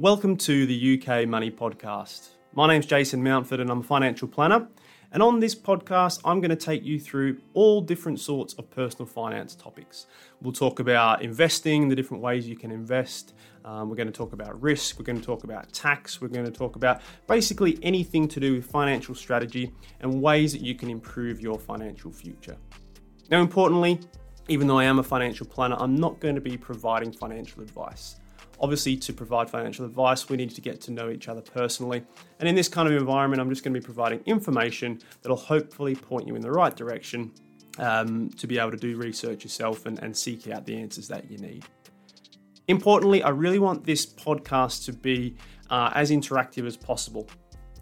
Welcome to the UK Money Podcast. My name's Jason Mountford and I'm a financial planner. And on this podcast, I'm going to take you through all different sorts of personal finance topics. We'll talk about investing, the different ways you can invest. Um, we're going to talk about risk. We're going to talk about tax. We're going to talk about basically anything to do with financial strategy and ways that you can improve your financial future. Now, importantly, even though I am a financial planner, I'm not going to be providing financial advice. Obviously, to provide financial advice, we need to get to know each other personally. And in this kind of environment, I'm just going to be providing information that'll hopefully point you in the right direction um, to be able to do research yourself and, and seek out the answers that you need. Importantly, I really want this podcast to be uh, as interactive as possible.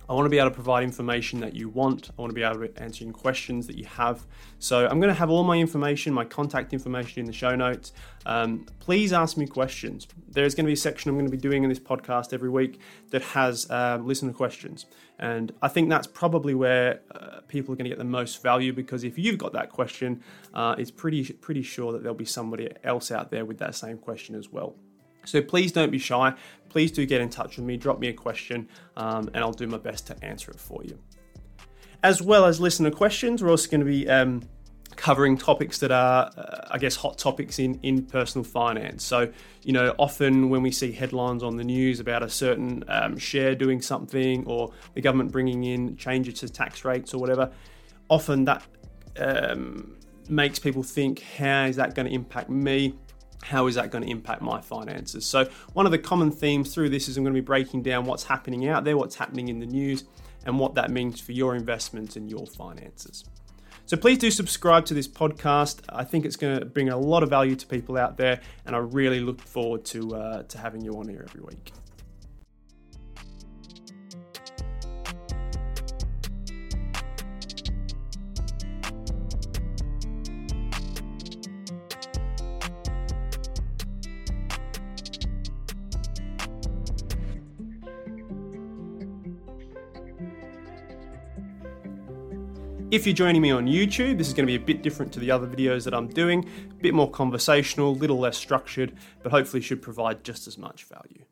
I want to be able to provide information that you want. I want to be able to answer any questions that you have. So I'm going to have all my information, my contact information in the show notes. Um, please ask me questions. There's going to be a section I'm going to be doing in this podcast every week that has um, listener questions. And I think that's probably where uh, people are going to get the most value because if you've got that question, uh, it's pretty, pretty sure that there'll be somebody else out there with that same question as well. So please don't be shy. Please do get in touch with me, drop me a question, um, and I'll do my best to answer it for you. As well as listener questions, we're also going to be um, covering topics that are, uh, I guess, hot topics in, in personal finance. So, you know, often when we see headlines on the news about a certain um, share doing something or the government bringing in changes to tax rates or whatever, often that um, makes people think, how is that going to impact me? How is that going to impact my finances? So, one of the common themes through this is I'm going to be breaking down what's happening out there, what's happening in the news, and what that means for your investments and your finances. So, please do subscribe to this podcast. I think it's going to bring a lot of value to people out there, and I really look forward to, uh, to having you on here every week. If you're joining me on YouTube, this is going to be a bit different to the other videos that I'm doing, a bit more conversational, a little less structured, but hopefully should provide just as much value.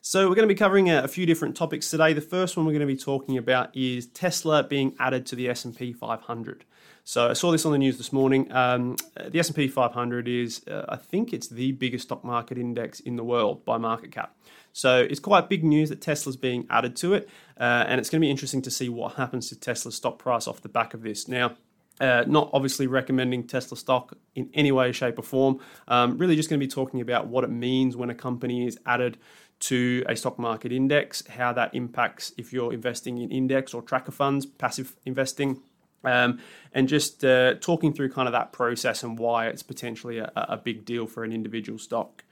So we're going to be covering a, few different topics today. The first one we're going to be talking about is Tesla being added to the S&P 500. So I saw this on the news this morning. Um, the S&P 500 is, uh, I think, it's the biggest stock market index in the world by market cap. So it's quite big news that Tesla's being added to it, uh, and it's going to be interesting to see what happens to Tesla's stock price off the back of this. Now, uh, not obviously recommending Tesla stock in any way, shape, or form. Um, really, just going to be talking about what it means when a company is added to a stock market index, how that impacts if you're investing in index or tracker funds, passive investing, um, and just uh, talking through kind of that process and why it's potentially a, a, big deal for an individual stock.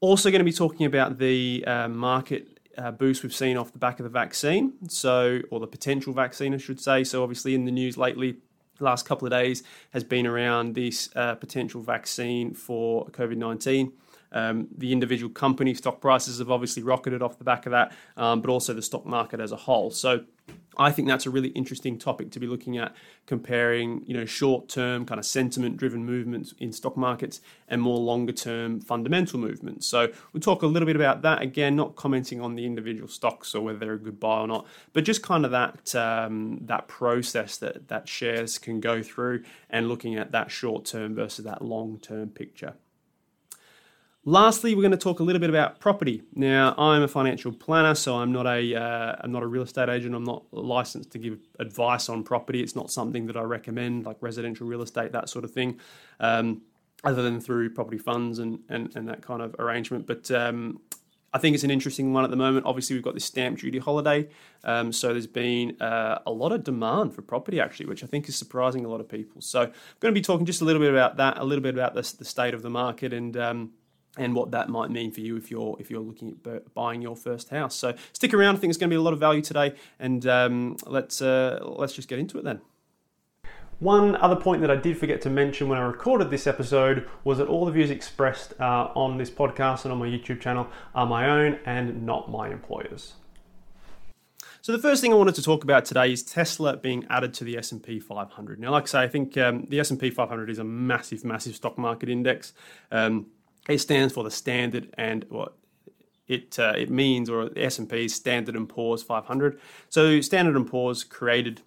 Also, going to be talking about the uh, market uh, boost we've seen off the back of the vaccine, so or the potential vaccine, I should say. So, obviously, in the news lately, last couple of days has been around this uh, potential vaccine for COVID nineteen. Um, the individual company stock prices have obviously rocketed off the back of that, um, but also the stock market as a whole. So I think that's a really interesting topic to be looking at, comparing you know short-term kind of sentiment-driven movements in stock markets and more longer-term fundamental movements. So we'll talk a little bit about that again, not commenting on the individual stocks or whether they're a good buy or not, but just kind of that um, that process that that shares can go through and looking at that short-term versus that long-term picture. Lastly, we're going to talk a little bit about property. Now, I'm a financial planner, so I'm not a am uh, not a real estate agent. I'm not licensed to give advice on property. It's not something that I recommend, like residential real estate, that sort of thing, um, other than through property funds and and, and that kind of arrangement. But um, I think it's an interesting one at the moment. Obviously, we've got this stamp duty holiday, um, so there's been uh, a lot of demand for property actually, which I think is surprising a lot of people. So, I'm going to be talking just a little bit about that, a little bit about the, the state of the market, and um, and what that might mean for you if you're if you're looking at buying your first house. So stick around. I think there's going to be a lot of value today, and um, let's uh, let's just get into it then. One other point that I did forget to mention when I recorded this episode was that all the views expressed uh, on this podcast and on my YouTube channel are my own and not my employer's. So the first thing I wanted to talk about today is Tesla being added to the S&P 500. Now, like I say, I think um, the S&P 500 is a massive, massive stock market index. Um, it stands for the Standard and what it uh, it means, or S and P Standard and Poor's 500. So Standard and Poor's created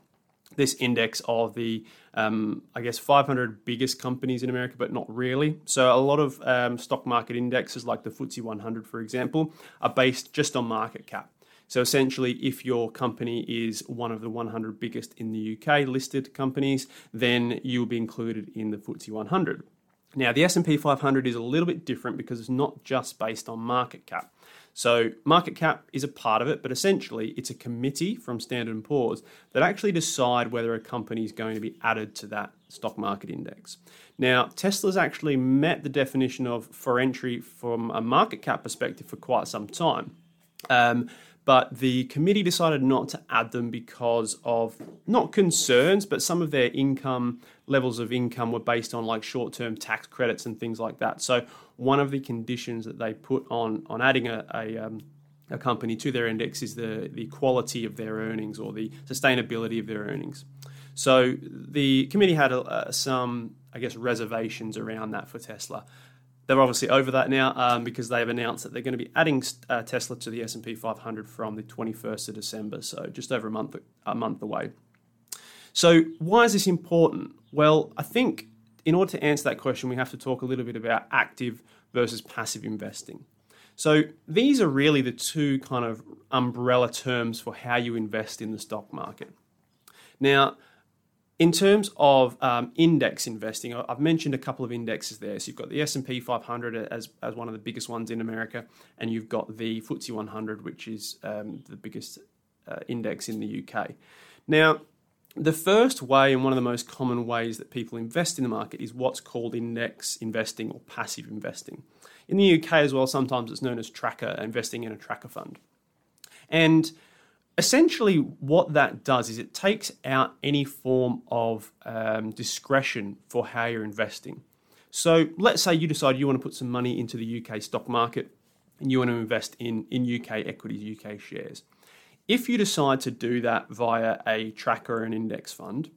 this index of the um, I guess 500 biggest companies in America, but not really. So a lot of um, stock market indexes, like the FTSE 100, for example, are based just on market cap. So essentially, if your company is one of the 100 biggest in the UK listed companies, then you will be included in the FTSE 100. Now, the S&P 500 is a little bit different because it's not just based on market cap. So market cap is a part of it, but essentially it's a committee from Standard & Poor's that actually decide whether a company is going to be added to that stock market index. Now, Tesla's actually met the definition of for entry from a market cap perspective for quite some time. Um, but the committee decided not to add them because of not concerns, but some of their income levels of income were based on like short term tax credits and things like that. So, one of the conditions that they put on, on adding a, a, um, a company to their index is the, the quality of their earnings or the sustainability of their earnings. So, the committee had uh, some, I guess, reservations around that for Tesla. They're obviously over that now um, because they've announced that they're going to be adding uh, Tesla to the S&P 500 from the 21st of December, so just over a month a month away. So why is this important? Well, I think in order to answer that question, we have to talk a little bit about active versus passive investing. So these are really the two kind of umbrella terms for how you invest in the stock market. Now, in terms of um, index investing, I've mentioned a couple of indexes there. So you've got the S&P 500 as, as one of the biggest ones in America, and you've got the FTSE 100, which is um, the biggest uh, index in the UK. Now, the first way and one of the most common ways that people invest in the market is what's called index investing or passive investing. In the UK as well, sometimes it's known as tracker, investing in a tracker fund. And essentially what that does is it takes out any form of um, discretion for how you're investing. So let's say you decide you want to put some money into the UK stock market and you want to invest in, in UK equities, UK shares. If you decide to do that via a tracker or an index fund,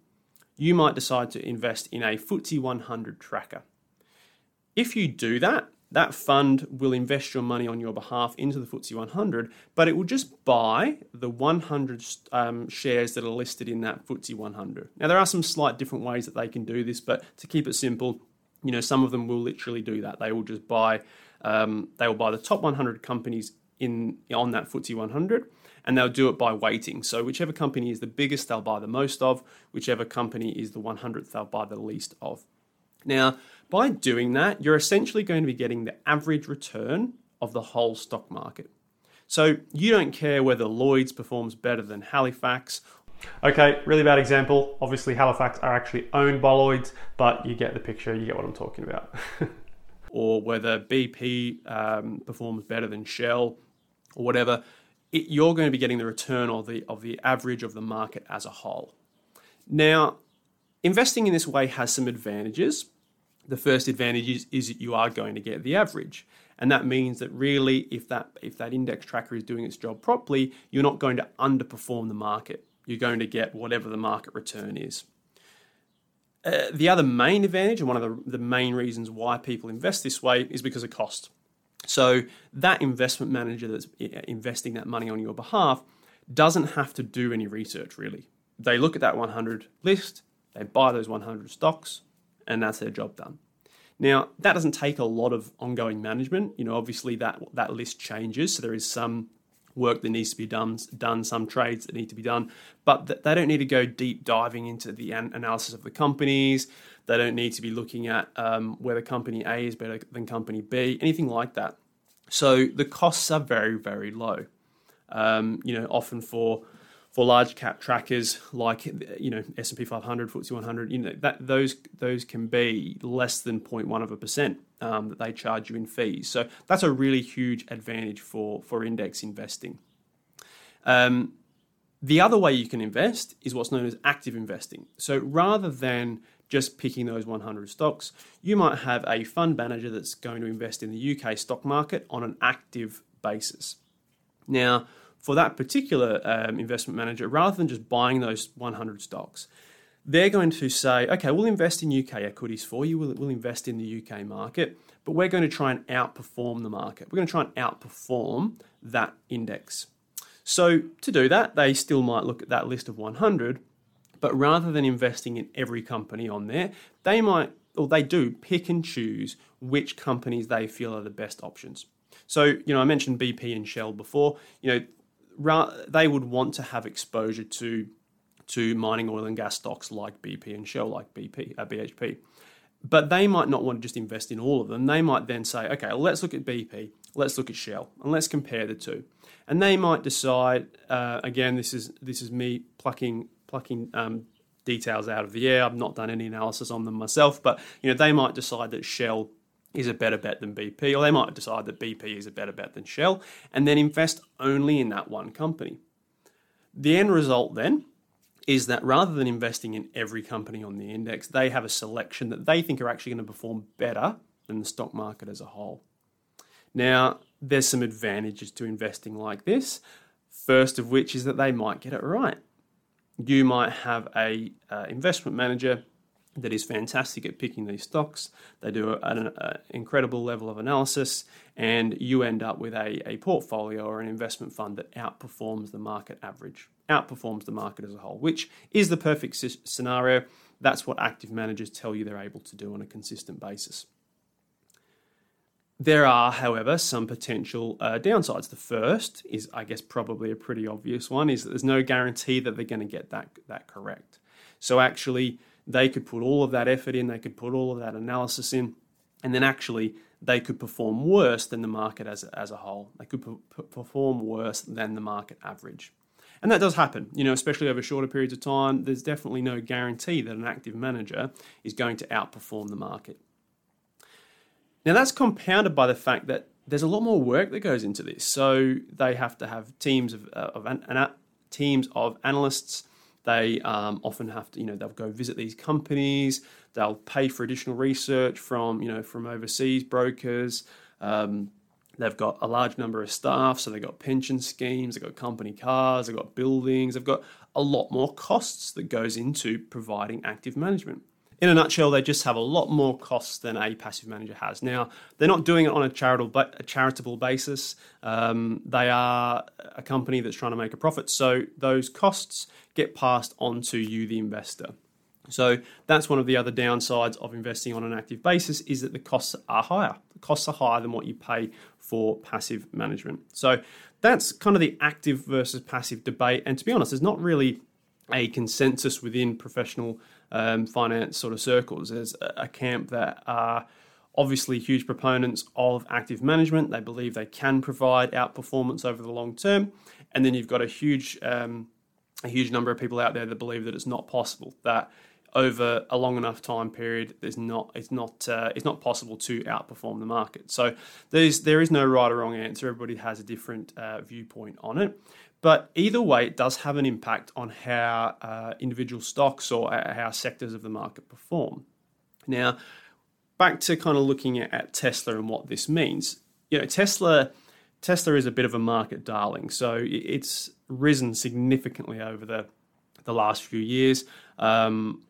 you might decide to invest in a FTSE 100 tracker. If you do that, that fund will invest your money on your behalf into the FTSE 100, but it will just buy the 100 um, shares that are listed in that FTSE 100. Now, there are some slight different ways that they can do this, but to keep it simple, you know, some of them will literally do that. They will just buy, um, they will buy the top 100 companies in on that FTSE 100, and they'll do it by weighting. So whichever company is the biggest, they'll buy the most of. Whichever company is the 100th, they'll buy the least of. Now, by doing that, you're essentially going to be getting the average return of the whole stock market. So you don't care whether Lloyd's performs better than Halifax. Okay, really bad example. Obviously, Halifax are actually owned by Lloyd's, but you get the picture, you get what I'm talking about. or whether BP um, performs better than Shell or whatever. It, you're going to be getting the return of the, of the average of the market as a whole. Now, investing in this way has some advantages the first advantage is, is that you are going to get the average. And that means that really, if that, if that index tracker is doing its job properly, you're not going to underperform the market. You're going to get whatever the market return is. Uh, the other main advantage, and one of the, the main reasons why people invest this way, is because of cost. So, that investment manager that's uh, investing that money on your behalf doesn't have to do any research really. They look at that 100 list, they buy those 100 stocks, and that's their job done. Now, that doesn't take a lot of ongoing management. You know, obviously that that list changes, so there is some work that needs to be done, done some trades that need to be done, but they don't need to go deep diving into the analysis of the companies. They don't need to be looking at um, whether company A is better than company B, anything like that. So the costs are very, very low. Um, you know, often for for large cap trackers like you know S&P 500, FTSE 100, you know that those those can be less than 0.1 of a percent um, that they charge you in fees. So that's a really huge advantage for for index investing. Um, the other way you can invest is what's known as active investing. So rather than just picking those 100 stocks, you might have a fund manager that's going to invest in the UK stock market on an active basis. Now, for that particular um, investment manager, rather than just buying those 100 stocks, they're going to say, okay, we'll invest in UK equities for you, we'll, we'll invest in the UK market, but we're going to try and outperform the market. We're going to try and outperform that index. So to do that, they still might look at that list of 100, but rather than investing in every company on there, they might, or they do, pick and choose which companies they feel are the best options. So, you know, I mentioned BP and Shell before. You know, they would want to have exposure to to mining oil and gas stocks like BP and Shell, like BP, uh, BHP. But they might not want to just invest in all of them. They might then say, okay, let's look at BP, let's look at Shell, and let's compare the two. And they might decide. Uh, again, this is this is me plucking plucking um, details out of the air. I've not done any analysis on them myself, but you know they might decide that Shell is a better bet than BP, or they might decide that BP is a better bet than Shell, and then invest only in that one company. The end result then is that rather than investing in every company on the index, they have a selection that they think are actually going to perform better than the stock market as a whole. Now, there's some advantages to investing like this. First of which is that they might get it right. You might have a uh, investment manager that is fantastic at picking these stocks. They do an, an, incredible level of analysis, and you end up with a, a portfolio or an investment fund that outperforms the market average outperforms the market as a whole, which is the perfect scenario. That's what active managers tell you they're able to do on a consistent basis. There are, however, some potential uh, downsides. The first is, I guess, probably a pretty obvious one, is that there's no guarantee that they're going to get that, that correct. So actually, they could put all of that effort in, they could put all of that analysis in, and then actually they could perform worse than the market as, as a whole. They could perform worse than the market average. And that does happen, you know, especially over shorter periods of time. There's definitely no guarantee that an active manager is going to outperform the market. Now, that's compounded by the fact that there's a lot more work that goes into this. So they have to have teams of, uh, of an, an, teams of analysts. They um, often have to, you know, they'll go visit these companies. They'll pay for additional research from, you know, from overseas brokers. Um, They've got a large number of staff, so they've got pension schemes, they've got company cars, they've got buildings, they've got a lot more costs that goes into providing active management. In a nutshell, they just have a lot more costs than a passive manager has. Now, they're not doing it on a charitable, a charitable basis. Um, they are a company that's trying to make a profit, so those costs get passed on to you, the investor. So that's one of the other downsides of investing on an active basis is that the costs are higher. The costs are higher than what you pay for passive management. So that's kind of the active versus passive debate. And to be honest, there's not really a consensus within professional um, finance sort of circles. There's a camp that are obviously huge proponents of active management. They believe they can provide outperformance over the long term. And then you've got a huge um, a huge number of people out there that believe that it's not possible that over a long enough time period, there's not it's not uh, it's not possible to outperform the market. So there's there is no right or wrong answer. Everybody has a different uh, viewpoint on it. But either way, it does have an impact on how uh, individual stocks or uh, how sectors of the market perform. Now, back to kind of looking at Tesla and what this means. You know, Tesla Tesla is a bit of a market darling, so it's risen significantly over the the last few years. Um,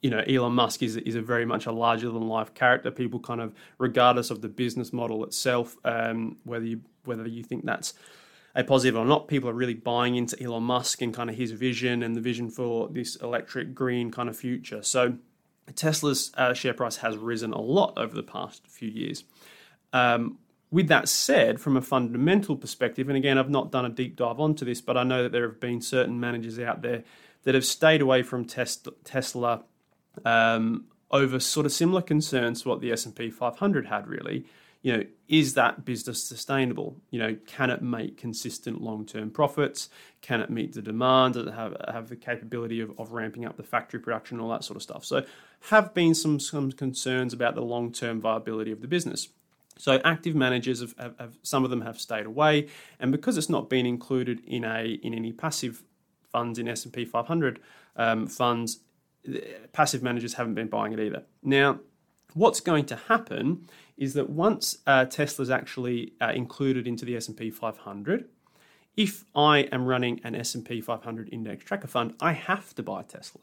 you know, Elon Musk is, is a very much a larger than life character. People kind of, regardless of the business model itself, um, whether you whether you think that's a positive or not, people are really buying into Elon Musk and kind of his vision and the vision for this electric green kind of future. So Tesla's uh, share price has risen a lot over the past few years. Um, with that said, from a fundamental perspective, and again, I've not done a deep dive onto this, but I know that there have been certain managers out there that have stayed away from Tesla um, over sort of similar concerns to what the S&P 500 had really. You know, is that business sustainable? You know, can it make consistent long-term profits? Can it meet the demand? Does it have, have the capability of, of ramping up the factory production, and all that sort of stuff? So have been some, some concerns about the long-term viability of the business. So active managers have, have, have, some of them have stayed away, and because it's not been included in a in any passive funds in S and P 500 um, funds, passive managers haven't been buying it either. Now, what's going to happen is that once uh, Tesla's actually uh, included into the S&P 500, if I am running an S&P 500 index tracker fund, I have to buy Tesla.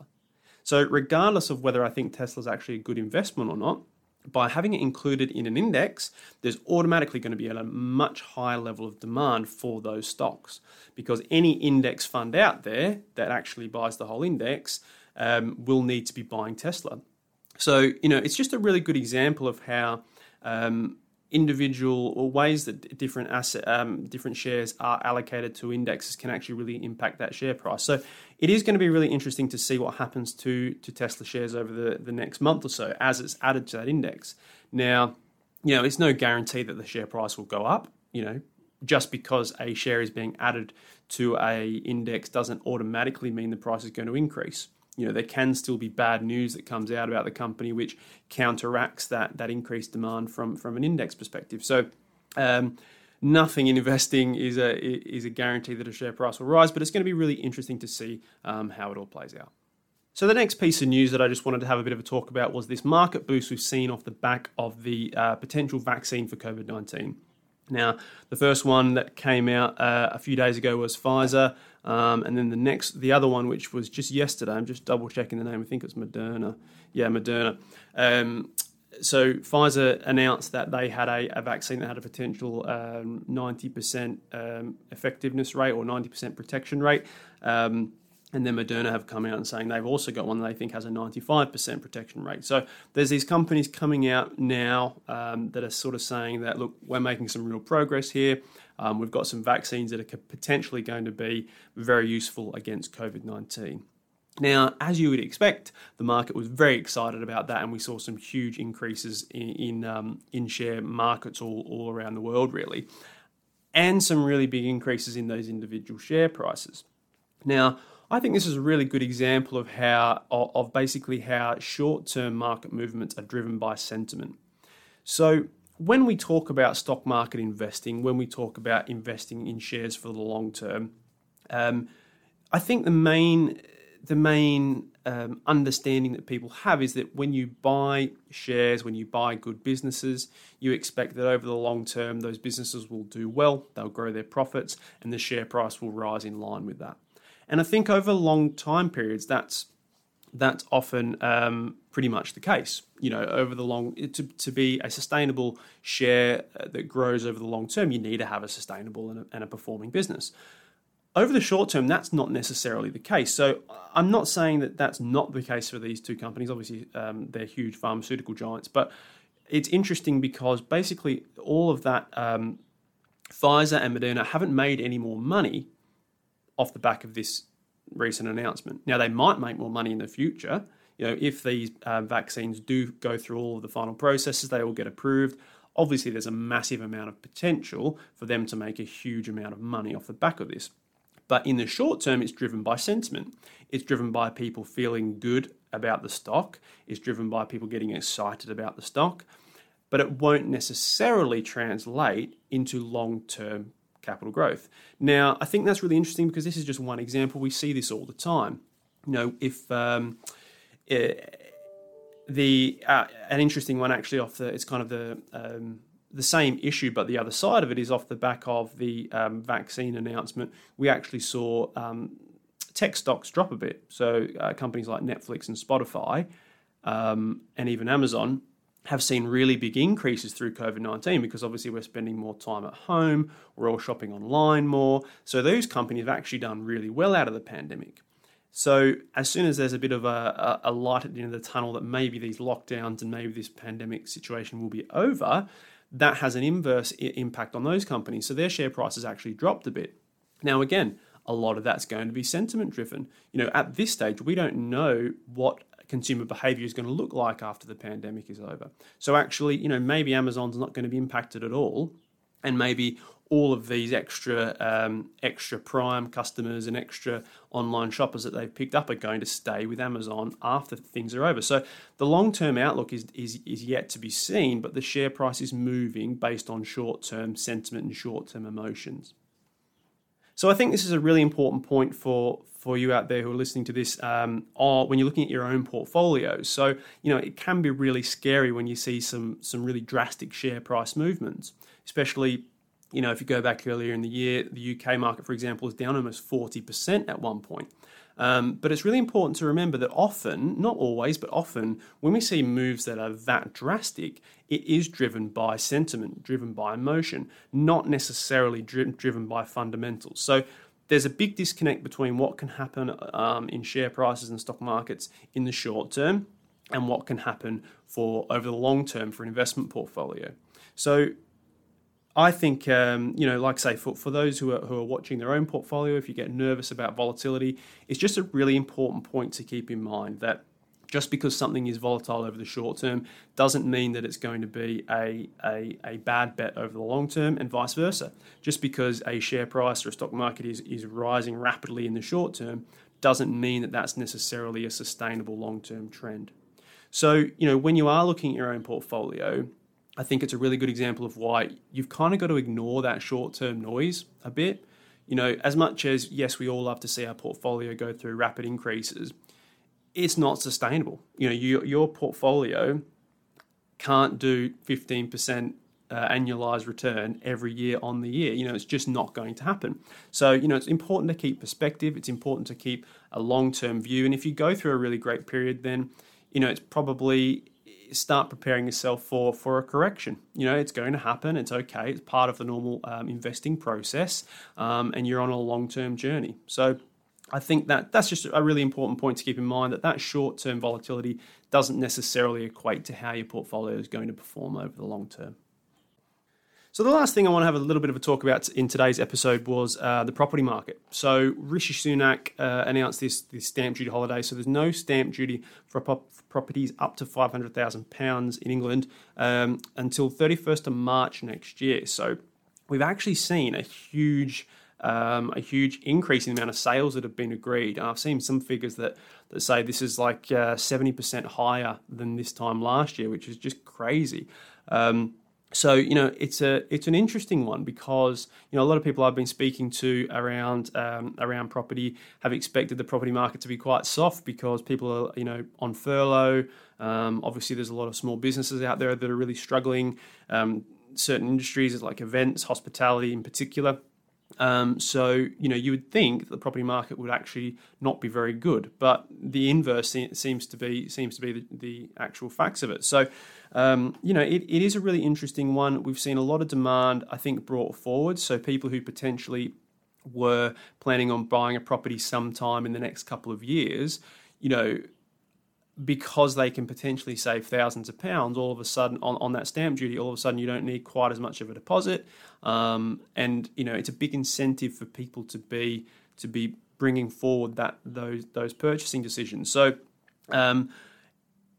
So, regardless of whether I think Tesla's actually a good investment or not, by having it included in an index, there's automatically going to be a much higher level of demand for those stocks because any index fund out there that actually buys the whole index um, will need to be buying Tesla. So, you know, it's just a really good example of how um, individual or ways that different asset, um, different shares are allocated to indexes can actually really impact that share price. So it is going to be really interesting to see what happens to to Tesla shares over the, the next month or so as it's added to that index. Now, you know, it's no guarantee that the share price will go up. You know, just because a share is being added to a index doesn't automatically mean the price is going to increase you know there can still be bad news that comes out about the company which counteracts that that increased demand from from an index perspective. So. Um, nothing in investing is a is a guarantee that a share price will rise, but it's going to be really interesting to see um, how it all plays out. So the next piece of news that I just wanted to have a bit of a talk about was this market boost we've seen off the back of the uh, potential vaccine for COVID nineteen. Now, the first one that came out uh, a few days ago was Pfizer, um, and then the next, the other one, which was just yesterday. I'm just double checking the name. I think it's Moderna. Yeah, Moderna. Um, so Pfizer announced that they had a, a vaccine that had a potential um, 90% um, effectiveness rate or 90% protection rate. Um, and then Moderna have come out and saying they've also got one that they think has a 95% protection rate. So there's these companies coming out now um, that are sort of saying that, look, we're making some real progress here. Um, we've got some vaccines that are potentially going to be very useful against COVID 19. Now, as you would expect, the market was very excited about that, and we saw some huge increases in in, um, in share markets all, all around the world, really, and some really big increases in those individual share prices. Now, I think this is a really good example of how of basically how short-term market movements are driven by sentiment. So when we talk about stock market investing, when we talk about investing in shares for the long term, um, I think the main the main um, understanding that people have is that when you buy shares, when you buy good businesses, you expect that over the long term, those businesses will do well, they'll grow their profits, and the share price will rise in line with that. And I think over long time periods, that's that's often um, pretty much the case. You know, over the long to, to be a sustainable share uh, that grows over the long term, you need to have a sustainable and a, and a performing business. Over the short term, that's not necessarily the case. So I'm not saying that that's not the case for these two companies. Obviously, um, they're huge pharmaceutical giants, but it's interesting because basically all of that um, Pfizer and Moderna haven't made any more money off the back of this recent announcement. Now, they might make more money in the future. You know, if these uh, vaccines do go through all of the final processes, they will get approved. Obviously, there's a massive amount of potential for them to make a huge amount of money off the back of this. But in the short term, it's driven by sentiment. It's driven by people feeling good about the stock. It's driven by people getting excited about the stock. But it won't necessarily translate into long term capital growth. Now, I think that's really interesting because this is just one example. We see this all the time. You know, if um, eh, the uh, an interesting one actually off the it's kind of the um, the same issue, but the other side of it is off the back of the um, vaccine announcement. We actually saw um, tech stocks drop a bit. So uh, companies like Netflix and Spotify, um, and even Amazon have seen really big increases through COVID 19 because obviously we're spending more time at home, we're all shopping online more. So those companies have actually done really well out of the pandemic. So as soon as there's a bit of a, a, light at the end of the tunnel that maybe these lockdowns and maybe this pandemic situation will be over, that has an inverse impact on those companies. So their share prices actually dropped a bit. Now, again, a lot of that's going to be sentiment driven. You know, at this stage, we don't know what consumer behavior is going to look like after the pandemic is over. So actually, you know, maybe Amazon's not going to be impacted at all, and maybe all of these extra um, extra prime customers and extra online shoppers that they've picked up are going to stay with Amazon after things are over. So the long term outlook is, is is yet to be seen, but the share price is moving based on short term sentiment and short term emotions. So I think this is a really important point for for you out there who are listening to this um, or when you're looking at your own portfolios. So you know it can be really scary when you see some some really drastic share price movements, especially you know if you go back earlier in the year, the UK market, for example, is down almost forty percent at one point. Um, but it's really important to remember that often, not always, but often, when we see moves that are that drastic, it is driven by sentiment, driven by emotion, not necessarily dri- driven by fundamentals. So there's a big disconnect between what can happen um, in share prices and stock markets in the short term and what can happen for over the long term for an investment portfolio. So I think, um, you know, like say, for, for those who are, who are watching their own portfolio, if you get nervous about volatility, it's just a really important point to keep in mind that just because something is volatile over the short term doesn't mean that it's going to be a, a, a bad bet over the long term, and vice versa. Just because a share price or a stock market is, is rising rapidly in the short term doesn't mean that that's necessarily a sustainable long term trend. So, you know, when you are looking at your own portfolio, I think it's a really good example of why you've kind of got to ignore that short term noise a bit. You know, as much as, yes, we all love to see our portfolio go through rapid increases, it's not sustainable. You know, you, your portfolio can't do 15% uh, annualized return every year on the year. You know, it's just not going to happen. So, you know, it's important to keep perspective. It's important to keep a long term view. And if you go through a really great period, then, you know, it's probably start preparing yourself for for a correction. You know, it's going to happen. It's okay. It's part of the normal um, investing process, um, and you're on a long term journey. So. I think that that's just a really important point to keep in mind that that short term volatility doesn't necessarily equate to how your portfolio is going to perform over the long term. So the last thing I want to have a little bit of a talk about in today's episode was uh, the property market. So Rishi Sunak uh, announced this this stamp duty holiday. So there's no stamp duty for, pop- for properties up to five hundred thousand pounds in England um, until 31st of March next year. So we've actually seen a huge um, a huge increase in the amount of sales that have been agreed. And I've seen some figures that, that say this is like uh, 70% higher than this time last year, which is just crazy. Um, so you know it's a it's an interesting one because you know a lot of people I've been speaking to around um, around property have expected the property market to be quite soft because people are you know on furlough. Um, obviously, there's a lot of small businesses out there that are really struggling. Um, certain industries like events, hospitality in particular. Um, so you know you would think the property market would actually not be very good, but the inverse seems to be seems to be the, the actual facts of it. So um, you know it, it is a really interesting one. We've seen a lot of demand, I think, brought forward. So people who potentially were planning on buying a property sometime in the next couple of years, you know, because they can potentially save thousands of pounds all of a sudden on, on that stamp duty all of a sudden you don't need quite as much of a deposit. Um, and you know it's a big incentive for people to be to be bringing forward that those those purchasing decisions. So um,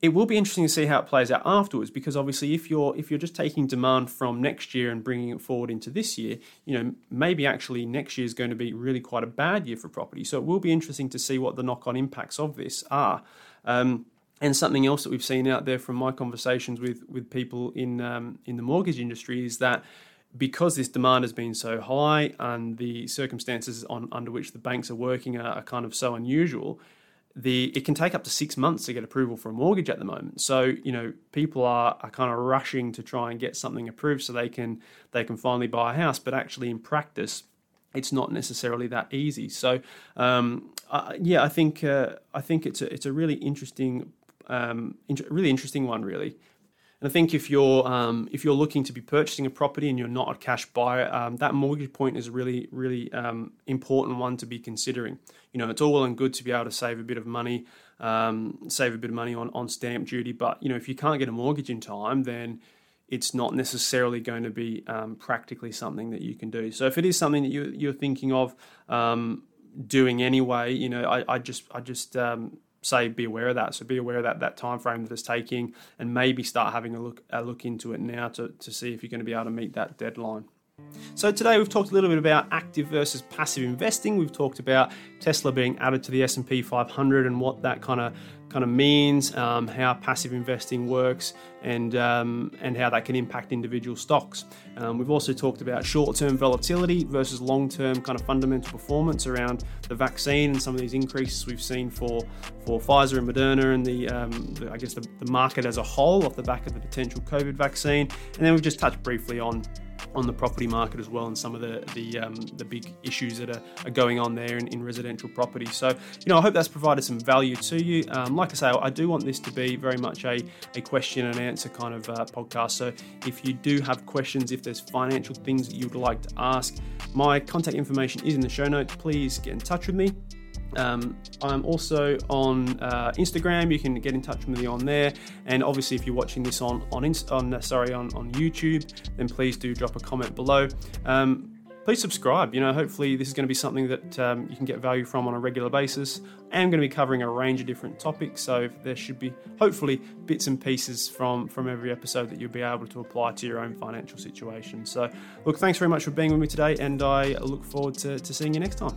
it will be interesting to see how it plays out afterwards because obviously if you're if you're just taking demand from next year and bringing it forward into this year you know maybe actually next year is going to be really quite a bad year for property. So it will be interesting to see what the knock-on impacts of this are. Um, and something else that we've seen out there from my conversations with with people in um, in the mortgage industry is that because this demand has been so high and the circumstances on, under which the banks are working are, are, kind of so unusual, the it can take up to six months to get approval for a mortgage at the moment. So you know people are, are kind of rushing to try and get something approved so they can they can finally buy a house, but actually in practice it's not necessarily that easy. So, um, yeah, I think uh, I think it's a it's a really interesting, um, really interesting one, really. And I think if you're um, if you're looking to be purchasing a property and you're not a cash buyer, um, that mortgage point is a really really um, important one to be considering. You know, it's all well and good to be able to save a bit of money, um, save a bit of money on on stamp duty, but you know if you can't get a mortgage in time, then it's not necessarily going to be um, practically something that you can do. So if it is something that you, you're thinking of um, doing anyway, you know, I, I just I just um, say be aware of that. So be aware of that that time frame that it's taking, and maybe start having a look a look into it now to to see if you're going to be able to meet that deadline. So today we've talked a little bit about active versus passive investing. We've talked about Tesla being added to the S&P 500 and what that kind of kind of means, um, how passive investing works, and um, and how that can impact individual stocks. Um, we've also talked about short-term volatility versus long-term kind of fundamental performance around the vaccine and some of these increases we've seen for for Pfizer and Moderna and the, um, the I guess the, the market as a whole off the back of the potential COVID vaccine. And then we've just touched briefly on on the property market as well and some of the the, um, the big issues that are, are going on there in, in, residential property. So, you know, I hope that's provided some value to you. Um, like I say, I do want this to be very much a, a question and answer kind of uh, podcast. So, if you do have questions, if there's financial things that you'd like to ask, my contact information is in the show notes. Please get in touch with me. Um, I'm also on uh, Instagram. You can get in touch with me on there. And obviously, if you're watching this on on, on uh, sorry on, on YouTube, then please do drop a comment below. Um, please subscribe. You know, hopefully this is going to be something that um, you can get value from on a regular basis. I am going to be covering a range of different topics, so there should be hopefully bits and pieces from from every episode that you'll be able to apply to your own financial situation. So, look, thanks very much for being with me today, and I look forward to, to seeing you next time.